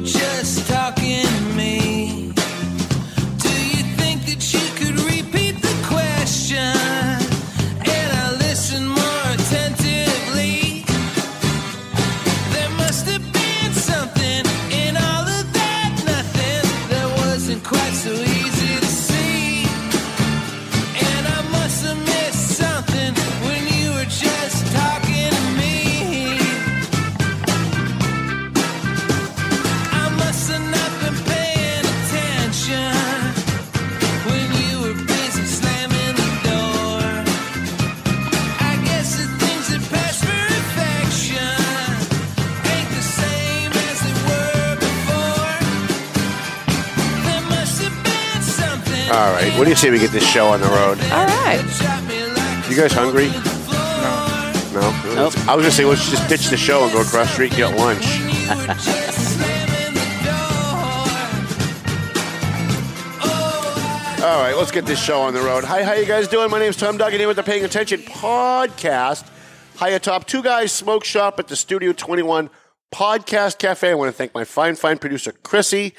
just talking All right. What do you say we get this show on the road? All right. You guys hungry? No. No. I was gonna say let's just ditch the show and go across the street and get lunch. All right, let's get this show on the road. Hi, how you guys doing? My name's Tom Duggan here with the Paying Attention podcast. Hi atop Two Guys Smoke Shop at the Studio 21 Podcast Cafe. I want to thank my fine, fine producer, Chrissy,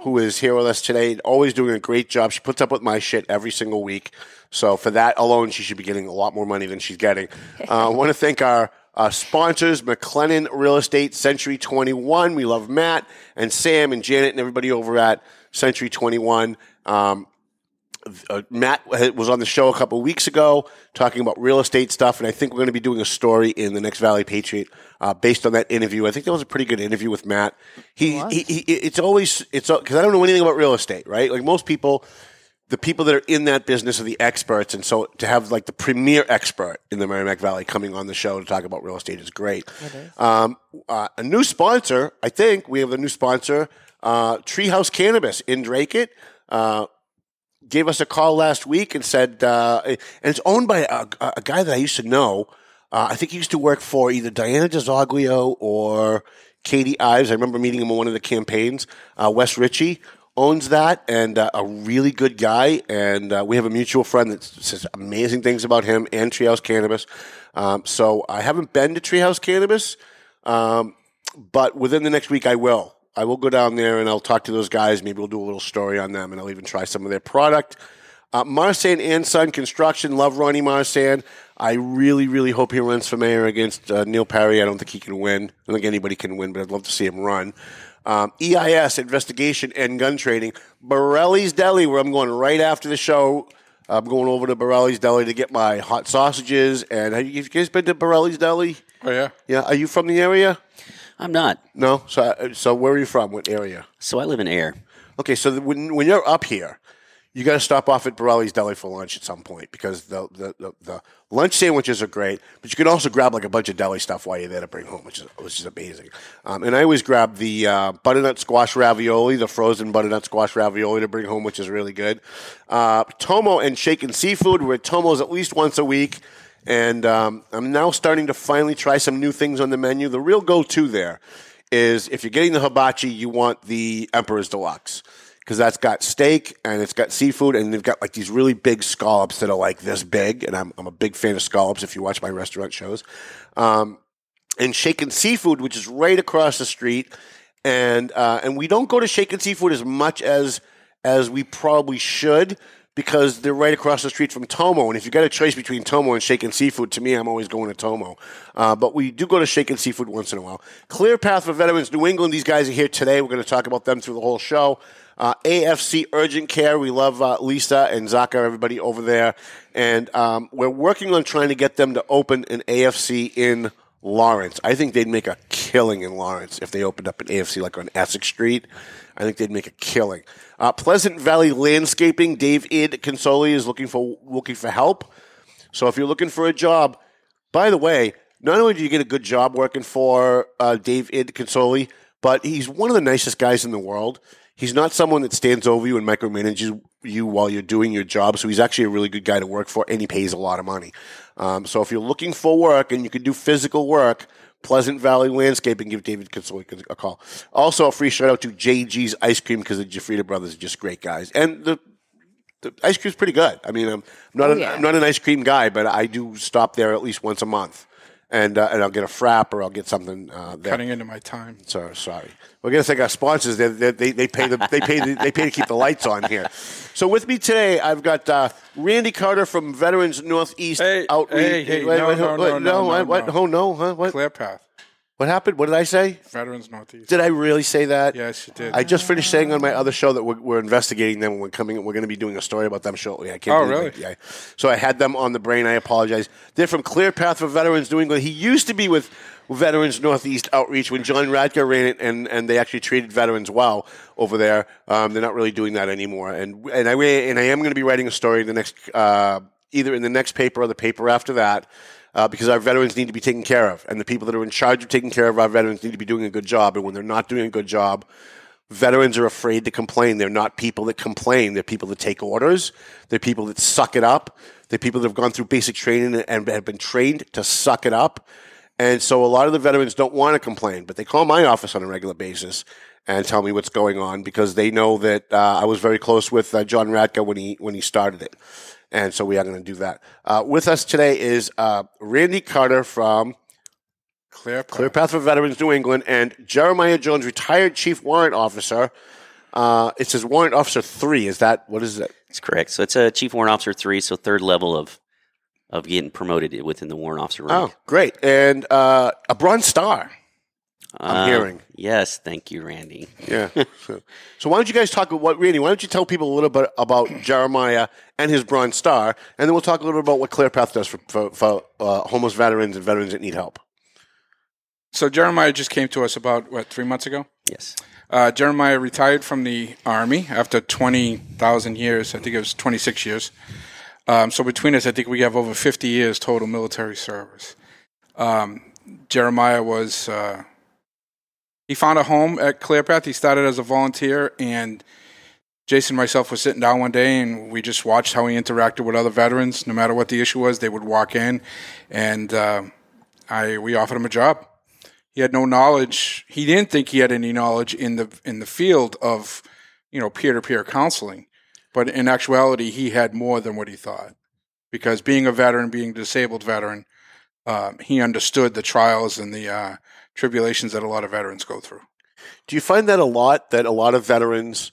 who is here with us today, always doing a great job. She puts up with my shit every single week. So for that alone, she should be getting a lot more money than she's getting. Uh, I want to thank our uh, sponsors, McLennan Real Estate, Century 21. We love Matt and Sam and Janet and everybody over at Century 21. Um, uh, Matt was on the show a couple of weeks ago talking about real estate stuff, and I think we're going to be doing a story in the next Valley Patriot uh, based on that interview. I think that was a pretty good interview with Matt. He, he, he it's always it's because I don't know anything about real estate, right? Like most people, the people that are in that business are the experts, and so to have like the premier expert in the Merrimack Valley coming on the show to talk about real estate is great. Um, uh, a new sponsor, I think we have a new sponsor, uh, Treehouse Cannabis in Dracut. Uh, gave us a call last week and said, uh, and it's owned by a, a guy that I used to know. Uh, I think he used to work for either Diana DiZoglio or Katie Ives. I remember meeting him on one of the campaigns. Uh, Wes Ritchie owns that and uh, a really good guy. And uh, we have a mutual friend that says amazing things about him and Treehouse Cannabis. Um, so I haven't been to Treehouse Cannabis, um, but within the next week I will. I will go down there and I'll talk to those guys. Maybe we'll do a little story on them and I'll even try some of their product. Uh, Marsan and Son Construction, love Ronnie Marsan. I really, really hope he runs for mayor against uh, Neil Perry. I don't think he can win. I don't think anybody can win, but I'd love to see him run. Um, EIS, Investigation and Gun Trading. Borelli's Deli, where I'm going right after the show. I'm going over to Borelli's Deli to get my hot sausages. And have you guys been to Borelli's Deli? Oh yeah. Yeah. Are you from the area? I'm not. No. So, uh, so where are you from? What area? So I live in Ayer. Okay, so when when you're up here, you got to stop off at Borelli's Deli for lunch at some point because the, the, the, the lunch sandwiches are great, but you can also grab like a bunch of deli stuff while you're there to bring home, which is which is amazing. Um, and I always grab the uh, butternut squash ravioli, the frozen butternut squash ravioli to bring home, which is really good. Uh, Tomo and Shaken Seafood, we're at Tomo's at least once a week. And um, I'm now starting to finally try some new things on the menu. The real go-to there is if you're getting the hibachi, you want the Emperor's Deluxe because that's got steak and it's got seafood and they've got like these really big scallops that are like this big. And I'm, I'm a big fan of scallops if you watch my restaurant shows. Um, and Shaken Seafood, which is right across the street. And uh, and we don't go to Shaken Seafood as much as as we probably should because they're right across the street from Tomo. And if you got a choice between Tomo and Shaken Seafood, to me, I'm always going to Tomo. Uh, but we do go to Shaken Seafood once in a while. Clear Path for Veterans New England. These guys are here today. We're going to talk about them through the whole show. Uh, AFC Urgent Care. We love uh, Lisa and Zaka, everybody over there. And um, we're working on trying to get them to open an AFC in Lawrence. I think they'd make a killing in Lawrence if they opened up an AFC like on Essex Street. I think they'd make a killing. Uh, Pleasant Valley Landscaping. Dave Id Consoli is looking for looking for help. So if you're looking for a job, by the way, not only do you get a good job working for uh, Dave Id Consoli, but he's one of the nicest guys in the world. He's not someone that stands over you and micromanages you while you're doing your job. So he's actually a really good guy to work for, and he pays a lot of money. Um, so if you're looking for work and you can do physical work, Pleasant Valley Landscaping, give David Kinsoy a call. Also, a free shout out to JG's Ice Cream because the Jafrida brothers are just great guys, and the the ice cream's pretty good. I mean, I'm not Oh, an, yeah. I'm not an ice cream guy, but I do stop there at least once a month, and uh, and I'll get a frap or I'll get something uh, there. Cutting into my time. So sorry. We're gonna thank our sponsors. They, they, they, they pay the they pay the, they pay to keep the lights on here. So with me today, I've got uh, Randy Carter from Veterans Northeast Hey, Outreach. hey, hey, Wait, no, wait, no, wait, no, no, what, no, what? no. Oh no, huh? What? Clear Path. What happened? What did I say? Veterans Northeast. Did I really say that? Yes, you did. I just finished saying on my other show that we're, we're investigating them. We're coming. We're going to be doing a story about them shortly. I can't. Oh, really? it. Yeah. So I had them on the brain. I apologize. They're from Clear Path for Veterans New England. He used to be with Veterans Northeast Outreach when John Radka ran it, and, and they actually treated veterans well over there. Um, they're not really doing that anymore. And and I and I am going to be writing a story the next uh, either in the next paper or the paper after that. Uh, because our veterans need to be taken care of, and the people that are in charge of taking care of our veterans need to be doing a good job. And when they're not doing a good job, veterans are afraid to complain. They're not people that complain. They're people that take orders. They're people that suck it up. They're people that have gone through basic training and have been trained to suck it up. And so a lot of the veterans don't want to complain, but they call my office on a regular basis and tell me what's going on because they know that uh, I was very close with uh, John Radka when he when he started it. And so we are going to do that. Uh, with us today is uh, Randy Carter from Clear Path. Clear Path for Veterans New England, and Jeremiah Jones, retired chief warrant officer. Uh, it says warrant officer three. Is that what is it? That's correct. So it's a chief warrant officer three, so third level of of getting promoted within the warrant officer rank. Oh, great! And uh, a bronze star. I'm Uh, hearing. Yes, thank you, Randy. Yeah. so, so why don't you guys talk about what Randy? Why don't you tell people a little bit about Jeremiah and his bronze star, and then we'll talk a little bit about what Clear Path does for for, for uh, homeless veterans and veterans that need help. So Jeremiah just came to us about what three months ago. Yes. Uh, Jeremiah retired from the army after twenty thousand years. I think it was twenty six years. Um, so between us, I think we have over fifty years total military service. Um, Jeremiah was uh, he found a home at Clearpath. He started as a volunteer, and Jason and myself were sitting down one day, and we just watched how he interacted with other veterans. No matter what the issue was, they would walk in, and uh, I we offered him a job he had no knowledge. He didn't think he had any knowledge in the in the field of you know peer to peer counseling, but in actuality, he had more than what he thought. Because being a veteran, being a disabled veteran, um, he understood the trials and the uh, tribulations that a lot of veterans go through. Do you find that a lot? That a lot of veterans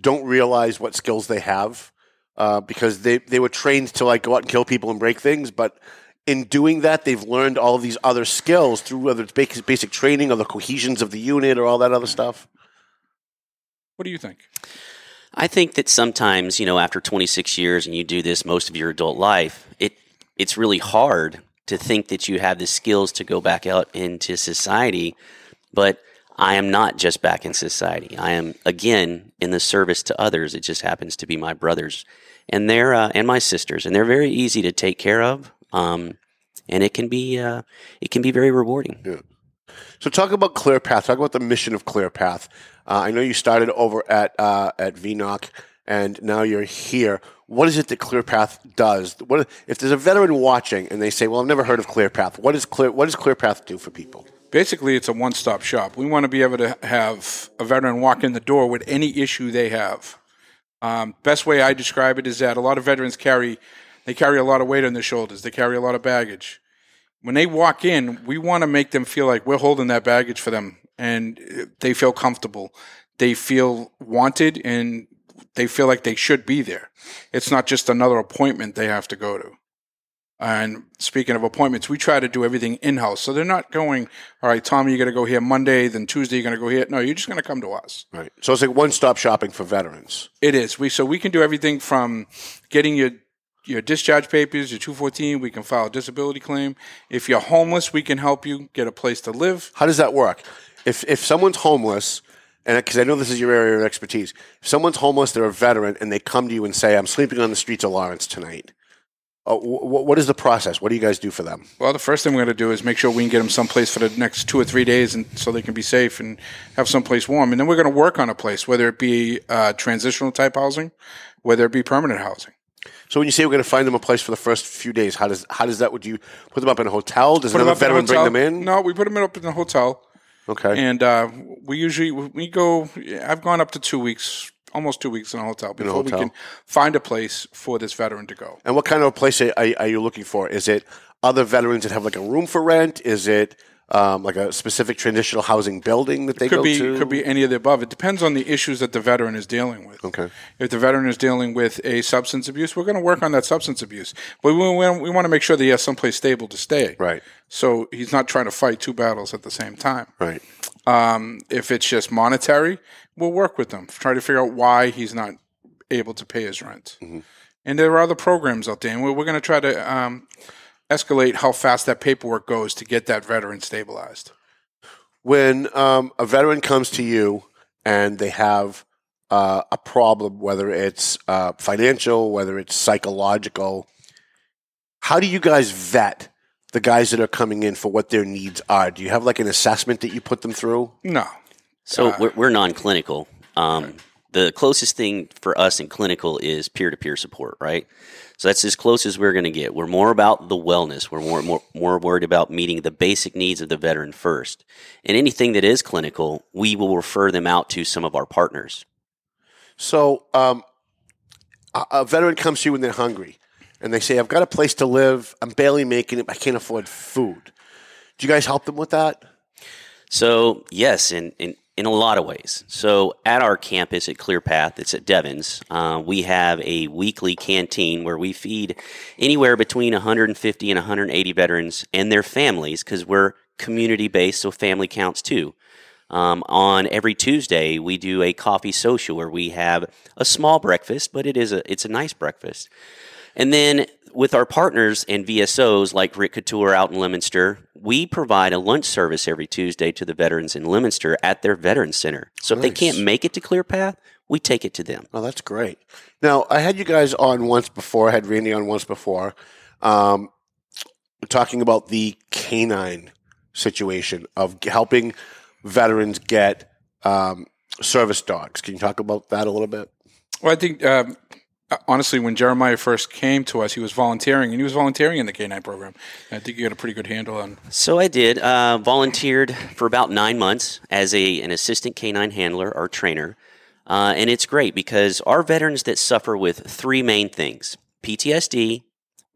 don't realize what skills they have uh, because they they were trained to like go out and kill people and break things, but in doing that, they've learned all of these other skills through whether it's basic, basic training or the cohesions of the unit or all that other stuff. What do you think? I think that sometimes, you know, after 26 years and you do this most of your adult life, it it's really hard to think that you have the skills to go back out into society. But I am not just back in society. I am again in the service to others. It just happens to be my brothers and they're uh, and my sisters, and they're very easy to take care of. Um, and it can be uh, it can be very rewarding. So talk about Clear Path. Talk about the mission of Clear Path. Uh, I know you started over at uh, at VNOC, and now you're here. What is it that ClearPath does? What if there's a veteran watching and they say, "Well, I've never heard of ClearPath," What is Clear What does ClearPath do for people? Basically, it's a one stop shop. We want to be able to have a veteran walk in the door with any issue they have. Um, best way I describe it is that a lot of veterans carry they carry a lot of weight on their shoulders. They carry a lot of baggage. When they walk in, we want to make them feel like we're holding that baggage for them, and they feel comfortable. They feel wanted, and they feel like they should be there. It's not just another appointment they have to go to. And speaking of appointments, we try to do everything in house. So they're not going, all right, Tommy, you're going to go here Monday, then Tuesday, you're going to go here. No, you're just going to come to us. Right. So it's like one stop shopping for veterans. It is. We So we can do everything from getting your your discharge papers, your 214, we can file a disability claim. If you're homeless, we can help you get a place to live. How does that work? If if someone's homeless, and because I know this is your area of expertise, if someone's homeless, they're a veteran, and they come to you and say, "I'm sleeping on the streets of Lawrence tonight," Uh, wh- what is the process? What do you guys do for them? Well, the first thing we're going to do is make sure we can get them someplace for the next two or three days, and so they can be safe and have someplace warm. And then we're going to work on a place, whether it be uh, transitional type housing, whether it be permanent housing. So when you say we're going to find them a place for the first few days, how does how does that? Would you put them up in a hotel? Does Put another veteran bring them in? No, we put them up in a hotel, Okay. and uh, we usually we go. I've gone up to two weeks, almost two weeks in a hotel before hotel. we can find a place for this veteran to go. And what kind of place are, are you looking for? Is it other veterans that have like a room for rent? Is it um, like a specific transitional housing building that they could go be to? could be any of the above. It depends on the issues that the veteran is dealing with. Okay. If the veteran is dealing with a substance abuse, we're going to work on that substance abuse. But we, we, we want to make sure that he has someplace stable to stay. Right. So he's not trying to fight two battles at the same time. Right. Um, if it's just monetary, we'll work with them, try to figure out why he's not able to pay his rent. Mm-hmm. And there are other programs out there, and we're, we're going to try to um, escalate how fast that paperwork goes to get that veteran stabilized. When um, a veteran comes to you and they have uh, a problem, whether it's uh, financial, whether it's psychological, how do you guys vet the guys that are coming in for what their needs are? Do you have like an assessment that you put them through? No. So we're, we're non-clinical. Um, The closest thing for us in clinical is peer-to-peer support, right? So that's as close as we're going to get. We're more about the wellness. We're more, more more worried about meeting the basic needs of the veteran first. And anything that is clinical, we will refer them out to some of our partners. So, um, a, veteran comes to you when they're hungry, and they say, "I've got a place to live. I'm barely making it. I can't afford food." Do you guys help them with that? So yes, and, in in a lot of ways. So at our campus at ClearPath, it's at Devens. Uh, we have a weekly canteen where we feed anywhere between 150 and 180 veterans and their families because we're community based, so family counts too. Um, on every Tuesday, we do a coffee social where we have a small breakfast, but it is a it's a nice breakfast. And then with our partners and VSOs like Rick Couture out in Leominster, we provide a lunch service every Tuesday to the veterans in Leominster at their Veterans Center. So if they can't make it to ClearPath, we take it to them. Oh, that's great. Now, I had you guys on once before. I had Randy on once before, um, talking about the canine situation of helping veterans get um, service dogs. Can you talk about that a little bit? Well, I think um, honestly, when Jeremiah first came to us, he was volunteering, and he was volunteering in the K9 program. And I think you got a pretty good handle on. So I did. Uh, volunteered for about nine months as a an assistant canine handler or trainer, uh, and it's great because our veterans that suffer with three main things: PTSD,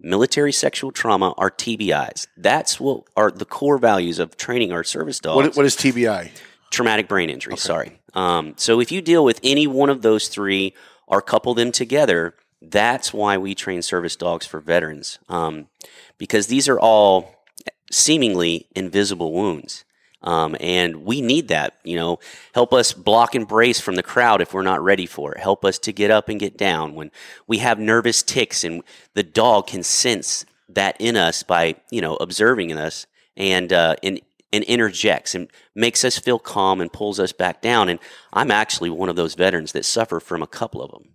military sexual trauma, are TBIs. That's what are the core values of training our service dogs. What, what is TBI? traumatic brain injury. Sorry. Um, so if you deal with any one of those three or couple them together, that's why we train service dogs for veterans, um, because these are all seemingly invisible wounds. Um, and we need that, you know, help us block and brace from the crowd if we're not ready for it. Help us to get up and get down when we have nervous ticks and the dog can sense that in us by, you know, observing in us and, uh, and, and interjects and makes us feel calm and pulls us back down. And I'm actually one of those veterans that suffer from a couple of them.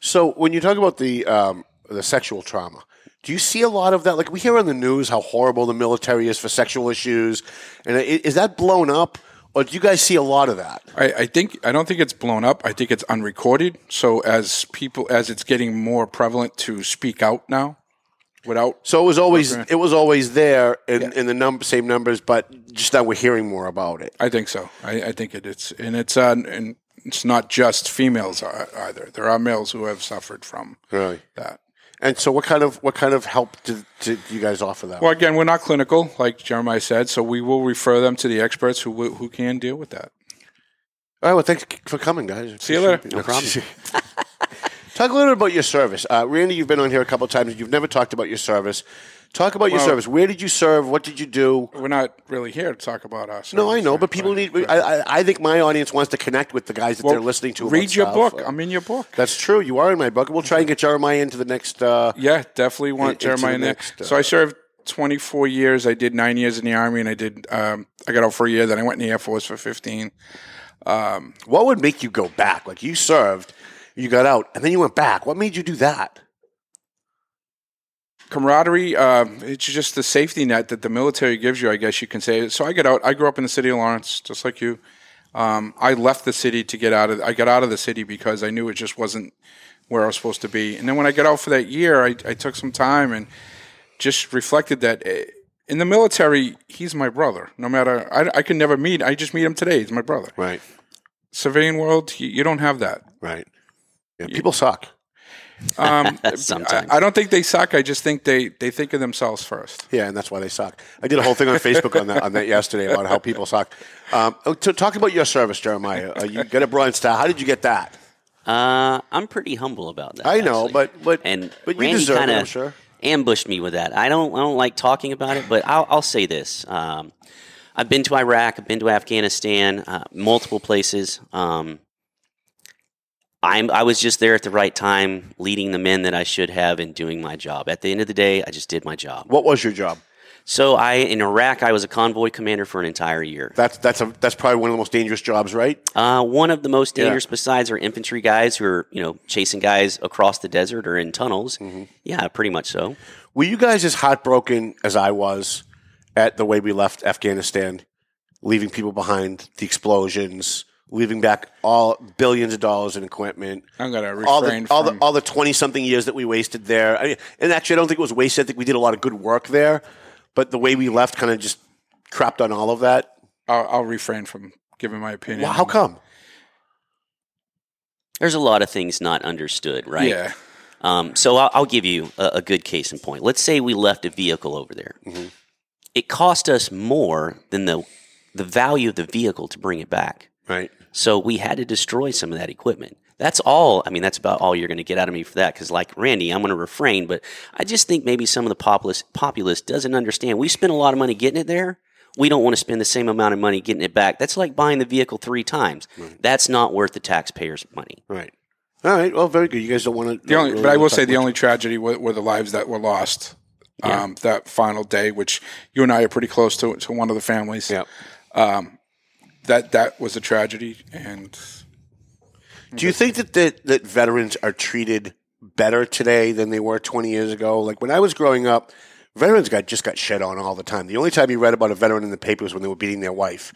So when you talk about the um, the sexual trauma, do you see a lot of that? Like we hear on the news how horrible the military is for sexual issues, and is that blown up, or do you guys see a lot of that? I, I think I don't think it's blown up. I think it's unrecorded. So as people, as it's getting more prevalent to speak out now, without So it was always Okay. it was always there in, in the num- same numbers, but just now we're hearing more about it. I think so. I, I think it, it's and it's uh, and it's not just females either. There are males who have suffered from Really. that. And so, what kind of what kind of help do, do you guys offer them? Well, again, we're not clinical, like Jeremiah said, so we will refer them to the experts who who can deal with that. All right. Well, thanks for coming, guys. See you later. No problem. Talk a little bit about your service, uh, Randy. You've been on here a couple of times. You've never talked about your service. Talk about your service. Where did you serve? What did you do? We're not really here to talk about us. No, I know, but people need. I, I, I think my audience wants to connect with the guys that they're listening to. Read your stuff. book. I'm in your book. That's true. You are in my book. We'll try and get Jeremiah into the next. Uh, Yeah, definitely want Jeremiah in there. next, uh, so I served 24 years. I did nine years in the army, and I did. Um, I got out for a year. Then I went in the Air Force for 15. what would make you go back? Like you served, you got out, and then you went back. What made you do that? camaraderie. Uh, it's just the safety net that the military gives you, I guess you can say. So I get out. I grew up in the city of Lawrence, just like you. Um, I left the city to get out of. I got out of the city because I knew it just wasn't where I was supposed to be. And then when I got out for that year, I, I took some time and just reflected that eh, in the military, he's my brother. No matter, I, I can never meet. I just meet him today. He's my brother. Right. Civilian world, you, you don't have that. Right. Yeah, people suck. Um, Sometimes. I, I don't think they suck. I just think they, they think of themselves first. Yeah, and that's why they suck. I did a whole thing on Facebook on that on that yesterday about how people suck. Um, oh, to talk about your service, Jeremiah. Uh, you got a Bronze Star. How did you get that? Uh, I'm pretty humble about that. I know, actually. but but and but you Randy deserve kind it. I'm of sure. ambushed me with that. I don't I don't like talking about it, but I'll, I'll say this: um, I've been to Iraq, I've been to Afghanistan, uh, multiple places. Um, I'm I was just there at the right time, leading the men that I should have and doing my job. At the end of the day, I just did my job. What was your job? So I in Iraq, I was a convoy commander for an entire year. That's that's a that's probably one of the most dangerous jobs, right? Uh, one of the most Yeah. dangerous besides our infantry guys who are, you know, chasing guys across the desert or in tunnels. Mm-hmm. Yeah, pretty much so. Were you guys as heartbroken as I was at the way we left Afghanistan, leaving people behind, the explosions, leaving back all billions of dollars in equipment? I'm gonna all refrain the all the all the twenty something years that we wasted there. I mean, and actually, I don't think it was wasted. I think we did a lot of good work there, but the way we left kind of just crapped on all of that. I'll, I'll refrain from giving my opinion. Well, how come? There's a lot of things not understood, right? Yeah. Um, so I'll, I'll give you a, a good case in point. Let's say we left a vehicle over there. Mm-hmm. It cost us more than the the value of the vehicle to bring it back. Right. So we had to destroy some of that equipment. That's all. I mean, that's about all you're going to get out of me for that. Because, like Randy, I'm going to refrain, but I just think maybe some of the populace populace doesn't understand. We spent a lot of money getting it there. We don't want to spend the same amount of money getting it back. That's like buying the vehicle three times. That's not worth the taxpayers' money. Right. All right. Well, very good. You guys don't want to. The only, but I will say the only tragedy were, were the lives that were lost um, that final day, which you and I are pretty close to to one of the families. Yeah. That that was a tragedy, and Do you think that, that that veterans are treated better today than they were 20 years ago? Like when I was growing up, veterans got just got shed on all the time. The only time you read about a veteran in the paper was when they were beating their wife,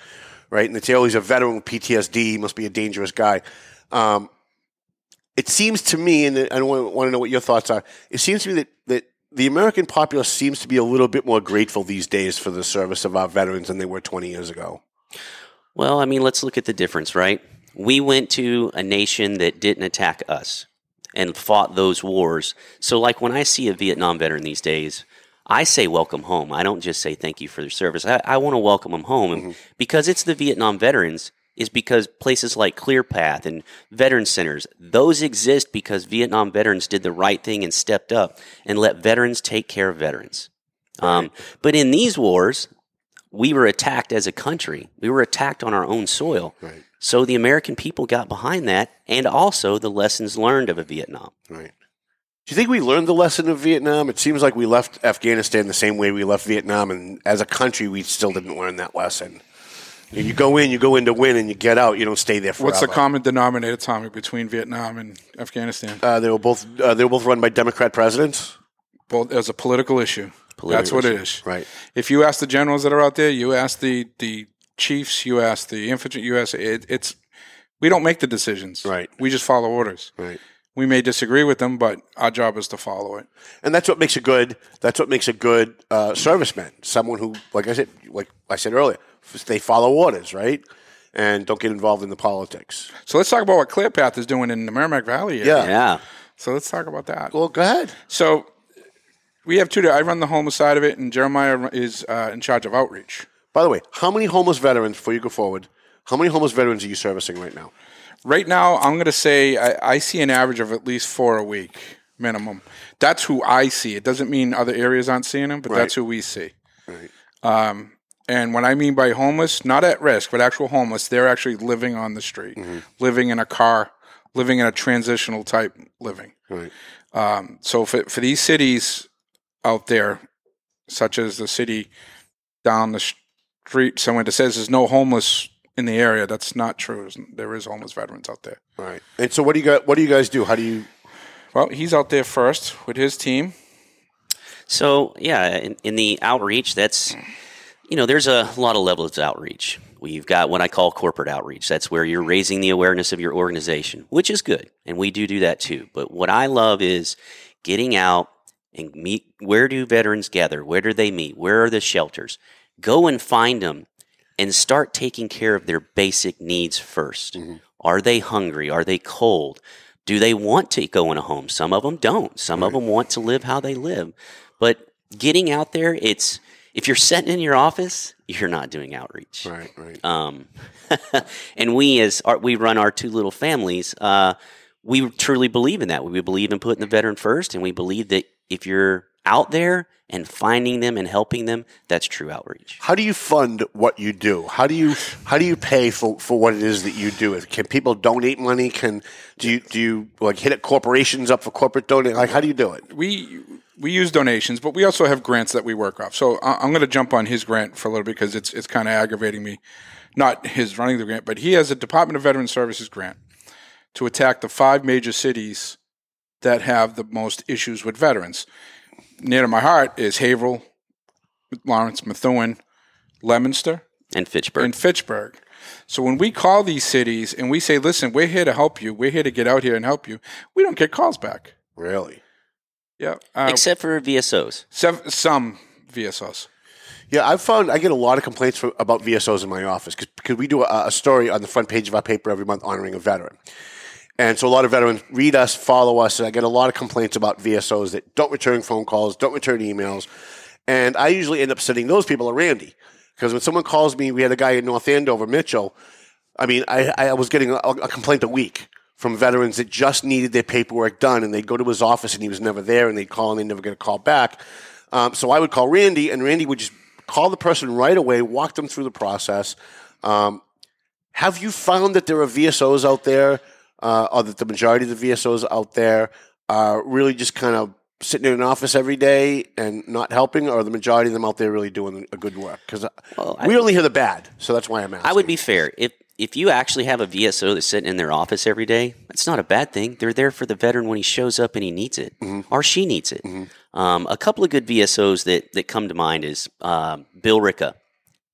right? And say, "Oh, he's a veteran with PTSD. He must be a dangerous guy." Um, it seems to me, and I want to know what your thoughts are. It seems to me that that the American populace seems to be a little bit more grateful these days for the service of our veterans than they were 20 years ago. Well, I mean, let's look at the difference, right? We went to a nation that didn't attack us and fought those wars. So, like when I see a Vietnam veteran these days, I say welcome home. I don't just say thank you for their service. I, I want to welcome them home. And because it's the Vietnam veterans, is because places like ClearPath and veteran centers, those exist because Vietnam veterans did the right thing and stepped up and let veterans take care of veterans. Um, but in these wars, we were attacked as a country. We were attacked on our own soil. Right. So the American people got behind that and also the lessons learned of a Vietnam. Right. Do you think we learned the lesson of Vietnam? It seems like we left Afghanistan the same way we left Vietnam, and as a country, we still didn't learn that lesson. You you go in, you go in to win, and you get out. You don't stay there forever. what's the common denominator, Tommy, between Vietnam and Afghanistan? Uh, they were both uh, they were both run by Democrat presidents. Well, as a political issue. That's what it is. Right. If you ask the generals that are out there, you ask the the chiefs, you ask the infantry, you ask it, it's we don't make the decisions. Right. We just follow orders. Right. We may disagree with them, but our job is to follow it. And that's what makes a good. That's what makes a good uh, serviceman. Someone who, like I said, like I said earlier, they follow orders, right, and don't get involved in the politics. So let's talk about what ClearPath is doing in the Merrimack Valley. area. Yeah. Yeah. So let's talk about that. Well, go ahead. So we have two. I run the homeless side of it, and Jeremiah is uh, in charge of outreach. By the way, how many homeless veterans? Before you go forward, how many homeless veterans are you servicing right now? Right now, I'm going to say I, I see an average of at least four a week minimum. That's who I see. It doesn't mean other areas aren't seeing them, but Right. that's who we see. Right. Um, and when I mean by homeless, not at risk, but actual homeless, they're actually living on the street, Mm-hmm. living in a car, living in a transitional type living. Right. Um, so for, for these cities out there, such as the city down the street somewhere that says there's no homeless in the area, that's not true. There is homeless veterans out there. Right. And so, what do you got? What do you guys do? How do you? Well, he's out there first with his team. So yeah, in, in the outreach, that's you know, there's a lot of levels of outreach. We've got what I call corporate outreach. That's where you're raising the awareness of your organization, which is good, and we do do that too. But what I love is getting out and meet. Where do veterans gather? Where do they meet? Where are the shelters? Go and find them, and start taking care of their basic needs 1st Are they hungry? Are they cold? Do they want to go in a home? Some of them don't. Some of them want to live how they live. But getting out there, it's if you're sitting in your office, you're not doing outreach. Right, right. Um, and we, as our, we run our two little families, uh, we truly believe in that. We believe in putting the veteran first, and we believe that if you're out there and finding them and helping them, that's true outreach. How do you fund what you do? How do you how do you pay for, for what it is that you do? Can people donate money? Can do you do you like hit corporations up for corporate donate? Like how do you do it? we we use donations, but we also have grants that we work off. So I- I'm going to jump on his grant for a little bit because it's it's kind of aggravating me. Not his running the grant, but he has a Department of Veteran Services grant to attack the five major cities that have the most issues with veterans. Near to my heart is Haverhill, Lawrence, Methuen, Leominster, And Fitchburg. and Fitchburg. So when we call these cities and we say, "Listen, we're here to help you. We're here to get out here and help you," we don't get calls back. Really? Yeah, uh, Except for VSOs. sev- some VSOs. Yeah, I've found I get a lot of complaints for, about VSOs in my office because we do a, a story on the front page of our paper every month honoring a veteran. And so a lot of veterans read us, follow us, and I get a lot of complaints about VSOs that don't return phone calls, don't return emails. And I usually end up sending those people to Randy. Because when someone calls me, we had a guy in North Andover, Mitchell. I mean, I, I was getting a, a complaint a week from veterans that just needed their paperwork done, and they'd go to his office and he was never there, and they'd call and they'd never get a call back. Um, so I would call Randy, and Randy would just call the person right away, walk them through the process. Um, have you found that there are VSOs out there, uh, or that the majority of the VSOs out there are really just kind of sitting in an office every day and not helping, or are the majority of them out there really doing a good work? Because Well, I- we only hear the bad, so that's why I'm asking. I would be fair. If if you actually have a VSO that's sitting in their office every day, that's not a bad thing. They're there for the veteran when he shows up and he needs it, or she needs it. Um, a couple of good VSOs that, that come to mind is um Bill Ricka,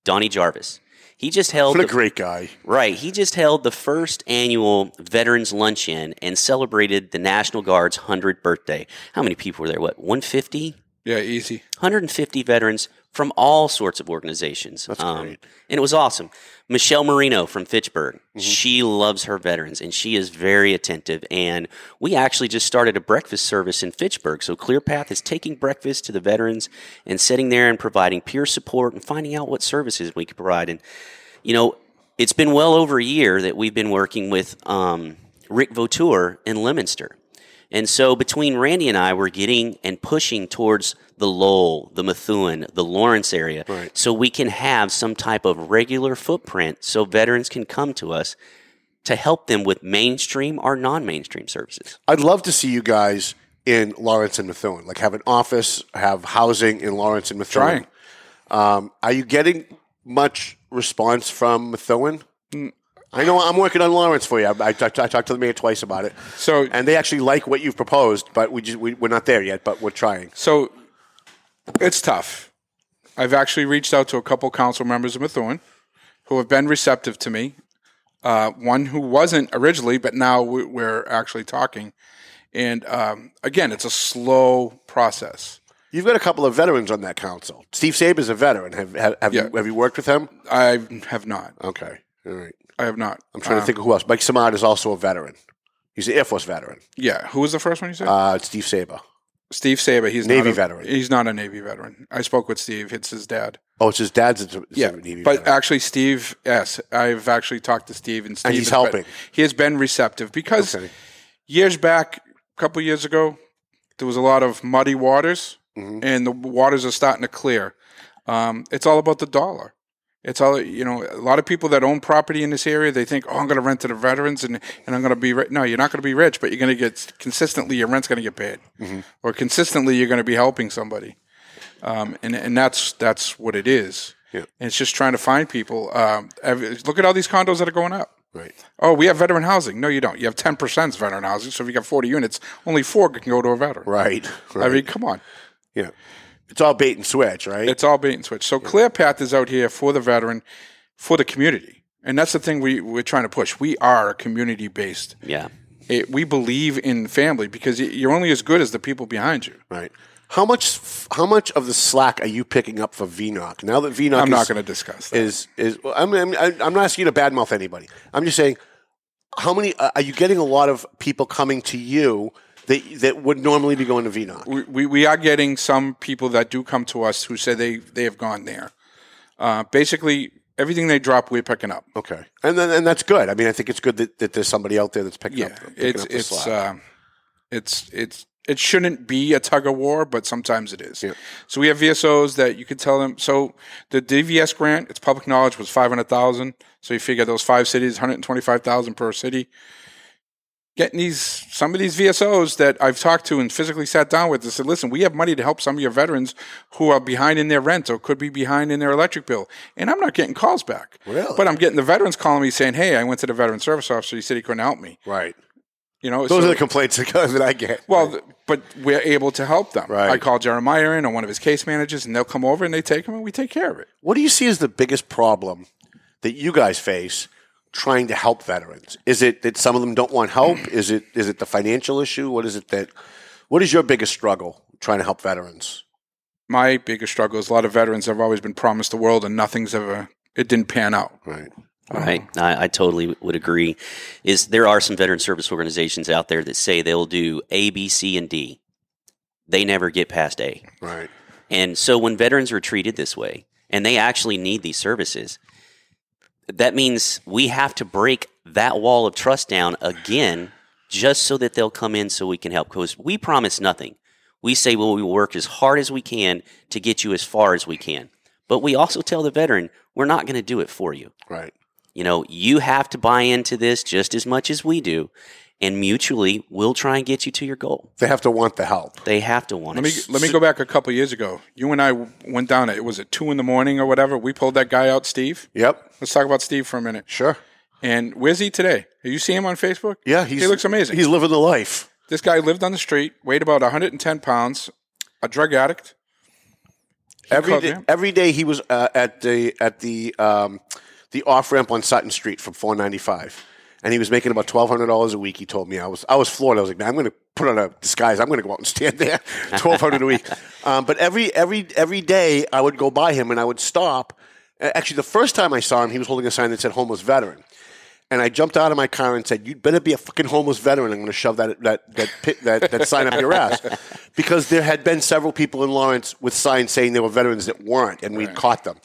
Donnie Jarvis. He just held What a the- great guy. Right. He just held the first annual Veterans Luncheon and celebrated the National Guard's 100th birthday. How many people were there? What, 150? Yeah, easy. 150 veterans from all sorts of organizations. That's Um, great. And it was awesome. Michelle Marino from Fitchburg, Mm-hmm. she loves her veterans and she is very attentive. And we actually just started a breakfast service in Fitchburg. So ClearPath is taking breakfast to the veterans and sitting there and providing peer support and finding out what services we could provide. And, you know, it's been well over a year that we've been working with um, Rick Vautour in Leominster. And so between Randy and I, we're getting and pushing towards the Lowell, the Methuen, the Lawrence area, Right. so we can have some type of regular footprint so veterans can come to us to help them with mainstream or non-mainstream services. I'd love to see you guys in Lawrence and Methuen, like have an office, have housing in Lawrence and Methuen. Trying. Um, are you getting much response from Methuen? I know I'm working on Lawrence for you. I, I, talked- I talked to the mayor twice about it. So- and they actually like what you've proposed, but we just we, we're not there yet. But we're trying. So it's tough. I've actually reached out to a couple council members of Methuen who have been receptive to me. Uh, one who wasn't originally, but now we- we're actually talking. And um, again, it's a slow process. You've got a couple of veterans on that council. Steve Saba's a veteran. Have have, have, Yeah. you, have you worked with him? I have not. Okay, all right. I have not. I'm trying to think of who else. Mike Samad is also a veteran. He's an Air Force veteran. Yeah, who was the first one you said? Uh, it's Steve Saba. Steve Saba. He's Navy not a, veteran. He's not a Navy veteran. I spoke with Steve. It's his dad. Oh, it's his dad's a Yeah, Navy but veteran. actually, Steve. Yes, I've actually talked to Steve, and Steve he's has been- helping. he has been receptive because Okay. years back, a couple years ago, there was a lot of muddy waters, Mm-hmm. and the waters are starting to clear. Um, it's all about the dollar. It's all you know. A lot of people that own property in this area, they think, "Oh, I'm going to rent to the veterans, and, and I'm going to be rich." No, you're not going to be rich, but you're going to get consistently. Your rent's going to get paid, Mm-hmm. or consistently you're going to be helping somebody, um, and and that's that's what it is. Yeah. And it's just trying to find people. Um, look at all these condos that are going up. right. Oh, we have veteran housing. No, you don't. You have 10% veteran housing. So if you got 40 units, only four can go to a veteran. Right. I mean, come on. yeah. It's all bait and switch, right? It's all bait and switch. So ClearPath is out here for the veteran, for the community, and that's the thing we we're trying to push. We are a community based. Yeah. It, we believe in family because you're only as good as the people behind you. right. How much? How much of the slack are you picking up for VNOC now that VNOC? I'm is, not going to discuss that. Is is? well, I'm, I'm I'm not asking you to badmouth anybody. I'm just saying, how many uh, are you getting? A lot of people coming to you that that would normally be going to VNOC. we, we, we are getting some people that do come to us who say they, they have gone there. Uh, basically, everything they drop, we're picking up. Okay, and then and that's good. I mean, I think it's good that, that there's somebody out there that's picking Yeah, up. Picking it's up the it's uh, it's it's it shouldn't be a tug of war, but sometimes it is. Yeah. So we have VSOs that you could tell them. So the DVS grant, it's public knowledge, was five hundred thousand. So you figure those five cities, one hundred twenty five thousand per city. Getting these some of these VSOs that I've talked to and physically sat down with and said, listen, we have money to help some of your veterans who are behind in their rent or could be behind in their electric bill. And I'm not getting calls back. Really? But I'm getting the veterans calling me saying, Hey, I went to the veteran service officer, he said he couldn't help me. right. You know, Those so- are the complaints that that I get. well, th- but we're able to help them. Right. I call Jeremiah in or one of his case managers, and they'll come over and they take them, and we take care of it. What do you see as the biggest problem that you guys face trying to help veterans? Is it that some of them don't want help? Mm. Is it is it the financial issue? What is it that what is your biggest struggle trying to help veterans? My biggest struggle is a lot of veterans have always been promised the world, and nothing's ever it didn't pan out. Right. Right. I, I totally would agree. Is there are some veteran service organizations out there that say they'll do A, B, C, and D. They never get past A. Right. And so when veterans are treated this way and they actually need these services, that means we have to break that wall of trust down again just so that they'll come in so we can help. Because we promise nothing. We say, well, we will work as hard as we can to get you as far as we can. But we also tell the veteran, we're not going to do it for you. Right. You know, you have to buy into this just as much as we do. And mutually, we'll try and get you to your goal. They have to want the help. They have to want Let me let me go back a couple years ago. You and I went down it was at two in the morning or whatever. We pulled that guy out, Steve. Yep. Let's talk about Steve for a minute. Sure. And where's he today? You see him on Facebook? Yeah, he's, he looks amazing. He's living the life. this guy lived on the street, weighed about 110 pounds, a drug addict. Every every day he was uh, at the at the um, the off ramp on Sutton Street from 495, and he was making about twelve hundred dollars a week. He told me I was I was floored. I was like, man, I'm going to put on a disguise. I'm going to go out and stand there, twelve hundred a week. Um, but every every every day I would go by him and I would stop. Actually, the first time I saw him, he was holding a sign that said "homeless veteran." And I jumped out of my car and said, "You'd better be a fucking homeless veteran. I'm going to shove that that that pit, that, that sign up your ass," because there had been several people in Lawrence with signs saying they were veterans that weren't, and we'd caught them.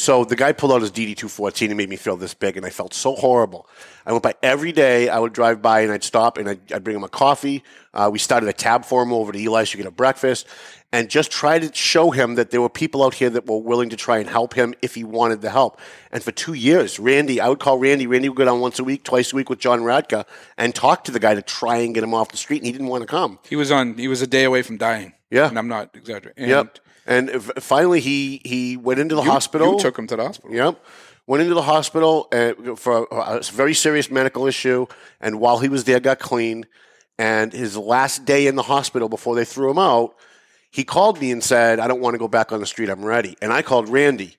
So the guy pulled out his DD two fourteen and made me feel this big, and I felt so horrible. I went by every day. I would drive by and I'd stop and I'd, I'd bring him a coffee. Uh, we started a tab for him over to Eli's to get a breakfast, and just try to show him that there were people out here that were willing to try and help him if he wanted the help. And for two years, Randy, I would call Randy. Randy would go down once a week, twice a week with John Radka and talk to the guy to try and get him off the street, and he didn't want to come. He was on. He was a day away from dying. Yeah. and I'm not exaggerating. And Yep. And finally, he he went into the you, hospital. You took him to the hospital. Yep. Went into the hospital for a very serious medical issue, and while he was there, got clean. And his last day in the hospital before they threw him out, he called me and said, "I don't want to go back on the street. I'm ready." And I called Randy,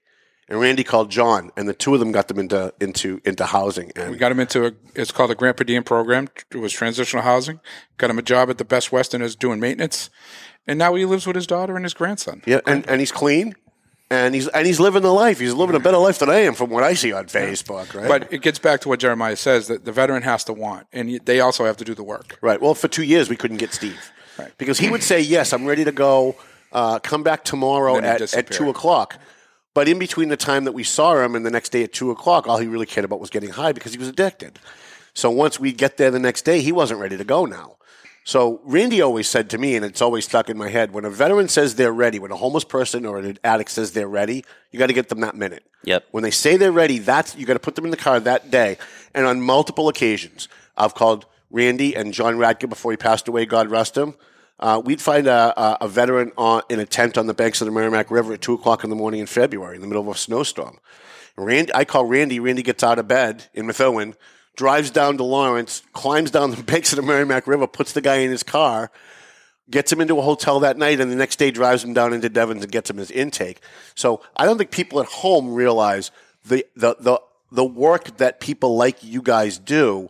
and Randy called John, and the two of them got them into into into housing. And We got him into a. It's called the Grant Per Diem program. It was transitional housing. Got him a job at the Best Western as doing maintenance, and now he lives with his daughter and his grandson. yeah, and, and he's clean, and he's and he's living the life. He's living a better life than I am, from what I see on Facebook. Right. But it gets back to what Jeremiah says that the veteran has to want, and they also have to do the work. Right. Well, for two years we couldn't get Steve Right. because he would say, "Yes, I'm ready to go. Uh, come back tomorrow Then he'd at, at disappear. two o'clock." But in between the time that we saw him and the next day at two o'clock, all he really cared about was getting high because he was addicted. So once we get there the next day, he wasn't ready to go now. So Randy always said to me, and it's always stuck in my head: when a veteran says they're ready, when a homeless person or an addict says they're ready, you got to get them that minute. Yep. When they say they're ready, that's you got to put them in the car that day. And on multiple occasions, I've called Randy and John Radke before he passed away. God rest him. Uh, we'd find a, a, a veteran on, in a tent on the banks of the Merrimack River at two o'clock in the morning in February, in the middle of a snowstorm. Randy, I call Randy. Randy gets out of bed in Methuen, drives down to Lawrence, climbs down the banks of the Merrimack River, puts the guy in his car, gets him into a hotel that night, and the next day drives him down into Devens and gets him his intake. So I don't think people at home realize the the the, the work that people like you guys do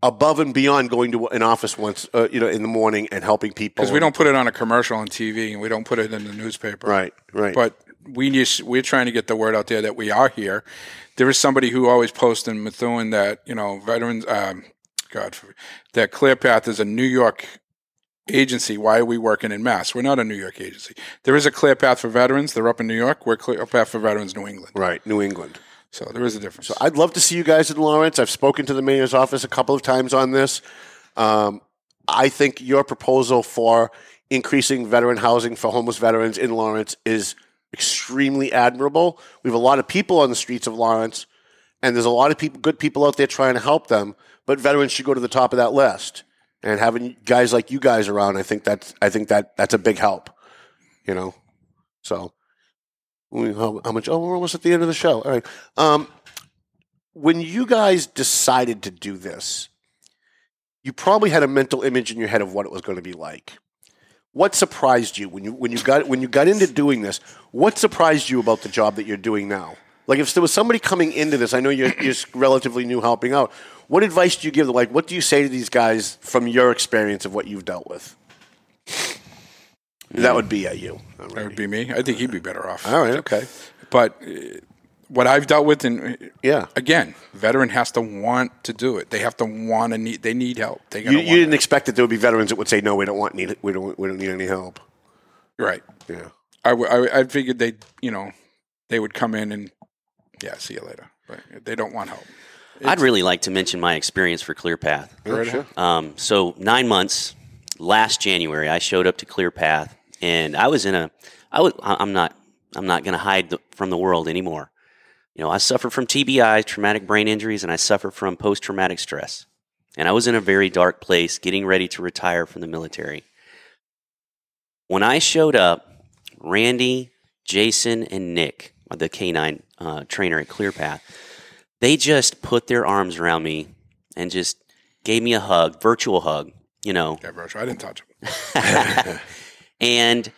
above and beyond going to an office once, uh, you know, in the morning and helping people. Because we don't put it on a commercial on TV and we don't put it in the newspaper. Right, right. But we just we're trying to get the word out there that we are here. There is somebody who always posts in Methuen that you know veterans. Um, God, that ClearPath is a New York agency. Why are we working in Mass? We're not a New York agency. There is a ClearPath for veterans. They're up in New York. We're ClearPath for veterans, New England. right, New England. So there is a difference. So I'd love to see you guys in Lawrence. I've spoken to the mayor's office a couple of times on this. Um, I think your proposal for increasing veteran housing for homeless veterans in Lawrence is extremely admirable. We have a lot of people on the streets of Lawrence, and there's a lot of people, good people out there trying to help them. But veterans should go to the top of that list. And having guys like you guys around, I think that's I think that that's a big help. You know, so how, how much? Oh, we're almost at the end of the show. All right. Um, when you guys decided to do this, you probably had a mental image in your head of what it was going to be like. What surprised you when you when you got when you got into doing this? What surprised you about the job that you're doing now? Like if there was somebody coming into this, I know you're, you're relatively new helping out. What advice do you give? Like, what do you say to these guys from your experience of what you've dealt with? That would be at you. that would be me. I think he'd be better off. All right. Okay. But uh, what I've dealt with, and Yeah. again, veteran has to want to do it. They have to want to need. They need help. They You, you didn't it. expect that there would be veterans that would say, "No, we don't want need we don't we don't need any help." right. Yeah. I, w- I, I figured they, you know, they would come in and yeah, see you later. But they don't want help. I'd really like to mention my experience for ClearPath. Right sure. Um, so nine months last January, I showed up to ClearPath, and I was in a. I was. I- I'm not. I'm not going to hide the, from the world anymore. You know, I suffer from TBI, traumatic brain injuries, and I suffer from post-traumatic stress. And I was in a very dark place, getting ready to retire from the military. When I showed up, Randy, Jason, and Nick, the canine uh, trainer at ClearPath, they just put their arms around me and just gave me a hug, virtual hug, you know. Yeah, bro. I didn't touch them. And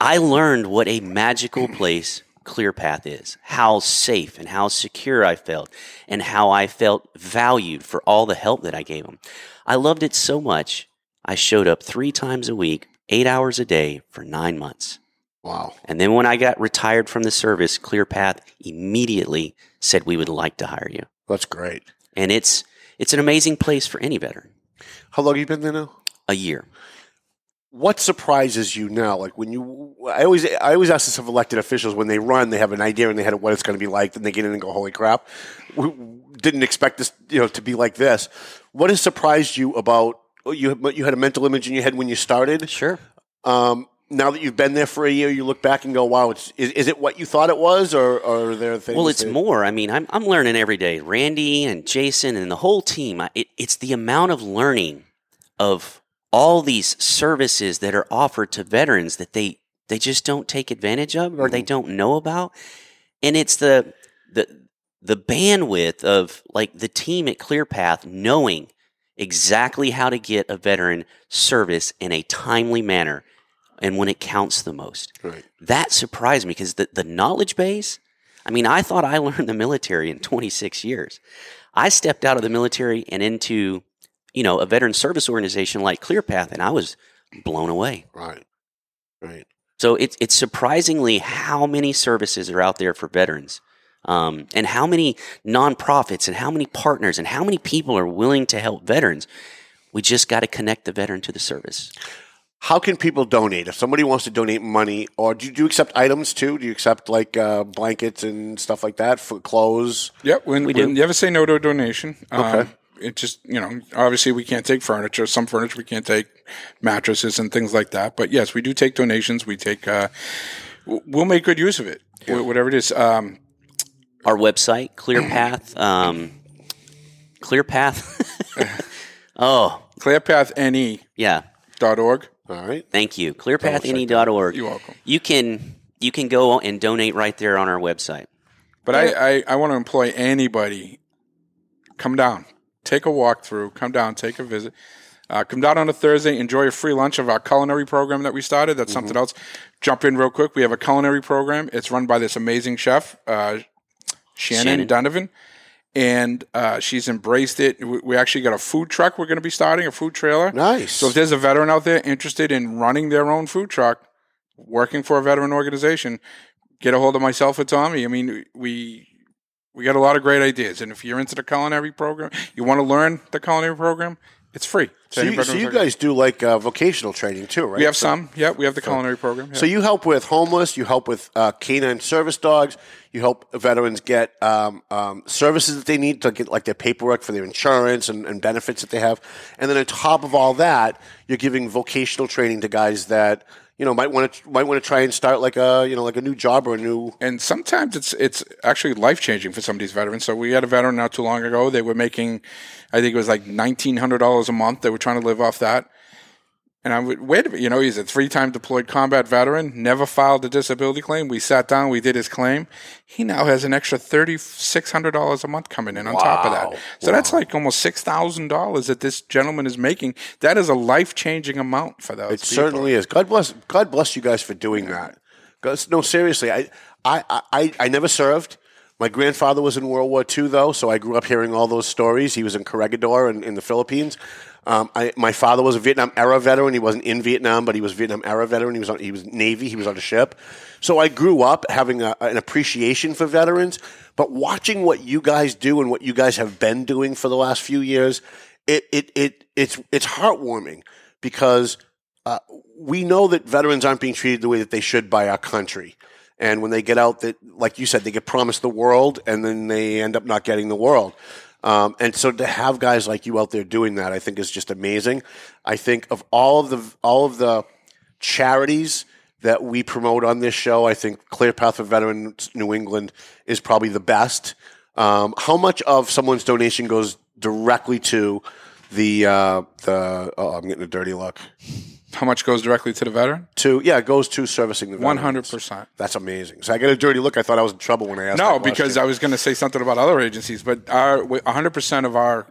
I learned what a magical place ClearPath is, how safe and how secure I felt, and how I felt valued for all the help that I gave them. I loved it so much, I showed up three times a week, eight hours a day for nine months. Wow. And then when I got retired from the service, ClearPath immediately said we would like to hire you. That's great. And it's it's an amazing place for any veteran. How long have you been there now? A year. What surprises you now? Like when you, I always, I always ask this of elected officials when they run, they have an idea in their head of what it's going to be like. Then they get in and go, "Holy crap! We didn't expect this, you know, to be like this." What has surprised you about you? You had a mental image in your head when you started. Sure. Um, now that you've been there for a year, you look back and go, "Wow, it's is, is it what you thought it was, or, or are there things?" Well, it's that- more. I mean, I'm, I'm learning every day. Randy and Jason and the whole team, I- it, it's the amount of learning of all these services that are offered to veterans that they, they just don't take advantage of or they mm-hmm. don't know about. And it's the, the, the bandwidth of like the team at ClearPath knowing exactly how to get a veteran service in a timely manner and when it counts the most Right. that surprised me because the, the knowledge base i mean i thought i learned the military in 26 years i stepped out of the military and into you know a veteran service organization like clearpath and i was blown away Right. Right. so it's, it's surprisingly how many services are out there for veterans um, and how many nonprofits and how many partners and how many people are willing to help veterans we just got to connect the veteran to the service How can people donate? If somebody wants to donate money, or do you, do you accept items too? Do you accept like uh, blankets and stuff like that for clothes? Yep. When, We when do. you ever say no to a donation, Okay. um, it just you know obviously we can't take furniture. Some furniture we can't take, mattresses and things like that. But yes, we do take donations. We take. Uh, we'll make good use of it, wh- whatever it is. Um, our website, ClearPath. Um, ClearPath. oh, clearpathne yeah. dot org All right. Thank you. ClearPathNE.org. You're welcome. You can you can go and donate right there on our website. But I, I, I want to employ anybody. Come down, take a walk through. Come down, take a visit. Uh, come down on a Thursday, enjoy a free lunch of our culinary program that we started. That's something else. Jump in real quick. We have a culinary program. It's run by this amazing chef, uh, Shannon, Shannon. Donovan, and uh, she's embraced it. We, we actually got a food truck. We're going to be starting a food trailer. Nice. So if there's a veteran out there interested in running their own food truck, working for a veteran organization, get a hold of myself or Tommy. I mean, we we got a lot of great ideas, and if you're into the culinary program, you want to learn the culinary program, it's free. So you, so you guys do like uh, vocational training too, right? we have So- some. Yeah, we have the culinary program. yeah. So you help with homeless, you help with uh, canine service dogs, you help veterans get um, um, services that they need to get like their paperwork for their insurance and, and benefits that they have, and then on top of all that, you're giving vocational training to guys that you know might want to might want to try and start like a you know like a new job or a new. and sometimes it's it's actually life changing for some of these veterans. So we had a veteran not too long ago. They were making, I think it was like nineteen hundred dollars a month. They were trying to live off that. And I would wait a minute. You know, he's a three time deployed combat veteran. Never filed a disability claim. We sat down. We did his claim. He now has an extra thirty six hundred dollars a month coming in on top of that. So that's like almost six thousand dollars that this gentleman is making. That is a life changing amount for those. It people. certainly is. God bless. God bless you guys for doing that. no, seriously, I, I, I, I never served. My grandfather was in World War II, though, so I grew up hearing all those stories. He was in Corregidor in, in the Philippines. Um, I, my father was a Vietnam era veteran. He wasn't in Vietnam, but he was Vietnam era veteran. He was on, he was Navy. He was on a ship. So I grew up having a, an appreciation for veterans. But watching what you guys do and what you guys have been doing for the last few years, it, it, it it's it's heartwarming because uh, we know that veterans aren't being treated the way that they should by our country. And when they get out, that like you said, they get promised the world, and then they end up not getting the world. Um, and so to have guys like you out there doing that, I think is just amazing. I think of all of the all of the charities that we promote on this show, I think Clear Path for Veterans New England is probably the best. Um, how much of someone's donation goes directly to the uh, the? Oh, I'm getting a dirty look. How much goes directly to the veteran? To yeah, it goes to servicing the One veterans. hundred percent. That's amazing. So I got a dirty look. I thought I was in trouble when I asked. No, because. I was going to say something about other agencies, but our one hundred percent of our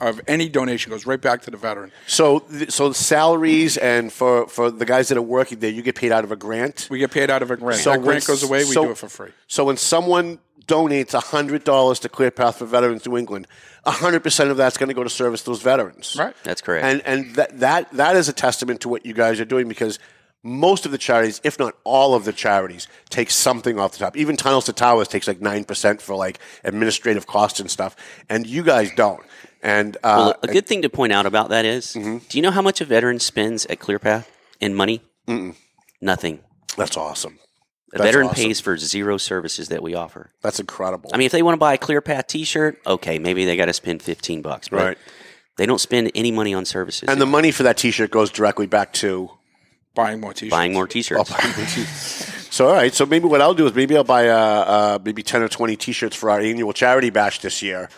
of any donation goes right back to the veteran. so so salaries and for for the guys that are working there, you get paid out of a grant. We get paid out of a grant. So that grant goes away. We so- do it for free. So when someone donates hundred dollars to Clear Path for Veterans New England, hundred percent of that's going to go to service those veterans. Right. That's correct. And and that that that is a testament to what you guys are doing because most of the charities, if not all of the charities, take something off the top. Even Tunnels to Towers takes like nine percent for like administrative costs and stuff, and you guys don't. And uh, Well, a good thing to point out about that is, Mm-hmm. do you know how much a veteran spends at ClearPath in money? Nothing. that's awesome. A That's veteran awesome. pays for zero services that we offer. That's incredible. I mean, if they want to buy a ClearPath T-shirt, okay, maybe they got to spend fifteen bucks, but Right. they don't spend any money on services. and the money for that T-shirt goes directly back to Buying more t-shirts. buying more T-shirts. So all right, so maybe what I'll do is maybe I'll buy uh, uh, maybe ten or twenty T-shirts for our annual charity bash this year,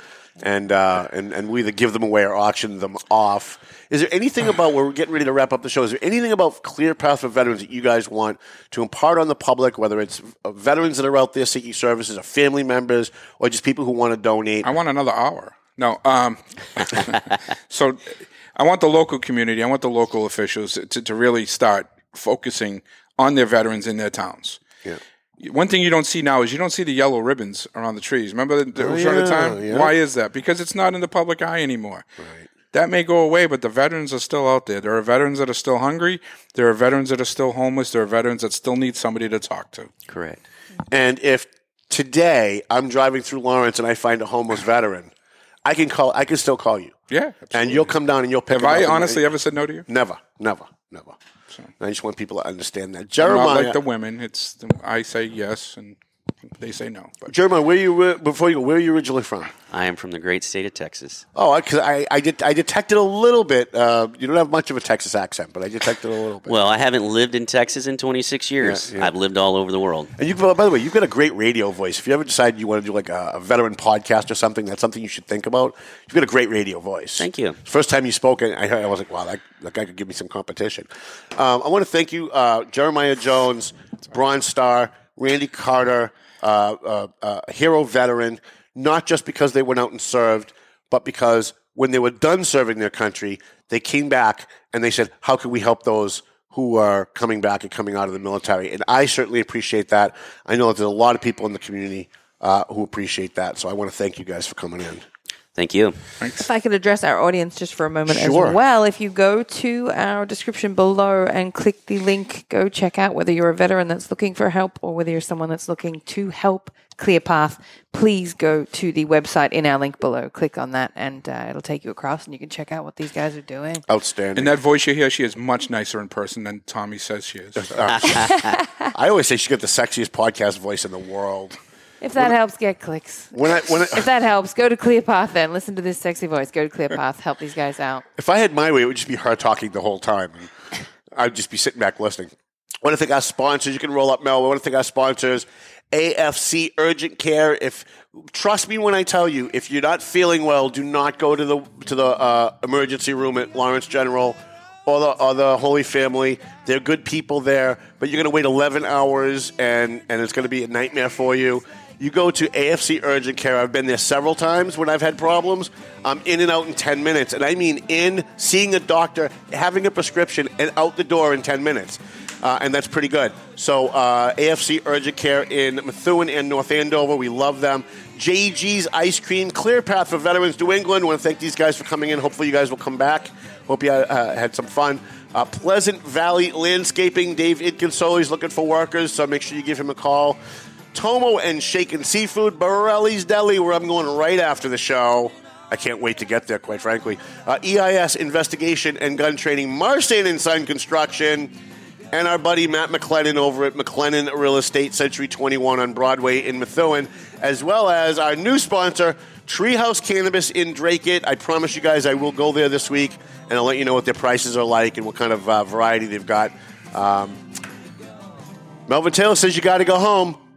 and uh, and and we either give them away or auction them off. Is there anything about where we're getting ready to wrap up the show? Is there anything about Clear Path for Veterans that you guys want to impart on the public, whether it's uh, veterans that are out there seeking services, or family members, or just people who want to donate? I want another hour. No. Um, so I want the local community, I want the local officials to, to really start focusing on their veterans in their towns. Yeah. One thing you don't see now is you don't see the yellow ribbons around the trees. Remember that there was around the Oh, yeah, time? yeah. Why is that? Because it's not in the public eye anymore. Right. That may go away, but the veterans are still out there. There are veterans that are still hungry. There are veterans that are still homeless. There are veterans that still need somebody to talk to. Correct. And if today I'm driving through Lawrence and I find a homeless veteran, I can call. I can still call you, Yeah. and you'll come down and you'll pick. Have them up I and- honestly ever said no to you? Never, never, never. I just want people to understand that. Jeremiah, not like the women. It's I say yes and they say no. But Jeremiah, where you before you go? Where are you originally from? I am from the great state of Texas. Oh, because I, I, did, I detected a little bit. Uh, you don't have much of a Texas accent, but I detected a little bit. Well, I haven't lived in Texas in 26 years. Yeah, yeah. I've lived all over the world. and you, by the way, you've got a great radio voice. If you ever decide you want to do like a, a veteran podcast or something, that's something you should think about. You've got a great radio voice. Thank you. First time you spoke, I, I was like, wow, that, that guy could give me some competition. Um, I want to thank you, uh, Jeremiah Jones, Bronze Star, Randy Carter, uh, uh, uh, hero veteran, not just because they went out and served, but because when they were done serving their country, they came back and they said, "How can we help those?" Who are coming back and coming out of the military, and I certainly appreciate that. I know that there's a lot of people in the community uh, who appreciate that, so I want to thank you guys for coming in. Thank you. If I could address our audience just for a moment Sure. as well, if you go to our description below and click the link, go check out whether you're a veteran that's looking for help or whether you're someone that's looking to help ClearPath. Please go to the website in our link below. Click on that, and uh, it'll take you across, and you can check out what these guys are doing. Outstanding. And that voice you hear, she is much nicer in person than Tommy says she is. I always say she's got the sexiest podcast voice in the world. If that helps, get clicks. When I when I, If that helps, go to ClearPath then. Listen to this sexy voice. Go to ClearPath. Help these guys out. if I had my way, it would just be her talking the whole time. And I'd just be sitting back listening. I want to thank our sponsors. You can roll up, Mel. I want to thank our sponsors, AFC Urgent Care. If trust me when I tell you, if you're not feeling well, do not go to the to the uh, emergency room at Lawrence General or the or the Holy Family. They're good people there, but you're going to wait 11 hours, and and it's going to be a nightmare for you. You go to AFC Urgent Care. I've been there several times when I've had problems. I'm in and out in 10 minutes. And I mean in, seeing a doctor, having a prescription, and out the door in 10 minutes. Uh, and that's pretty good. So, uh, AFC Urgent Care in Methuen and North Andover. We love them. JG's Ice Cream, Clear Path for Veterans New England. want to thank these guys for coming in. Hopefully, you guys will come back. Hope you uh, had some fun. Uh, Pleasant Valley Landscaping, Dave Idconsoli is looking for workers, so make sure you give him a call. Tomo and Shaken Seafood, Borelli's Deli, where I'm going right after the show. I can't wait to get there, quite frankly. Uh, EIS Investigation and Gun Training, Marston and Son Construction, and our buddy Matt McLennan over at McLennan Real Estate, Century 21 on Broadway in Methuen, as well as our new sponsor, Treehouse Cannabis in Dracut I promise you guys I will go there this week, and I'll let you know what their prices are like and what kind of uh, variety they've got. Um, Melvin Taylor says you got to go home,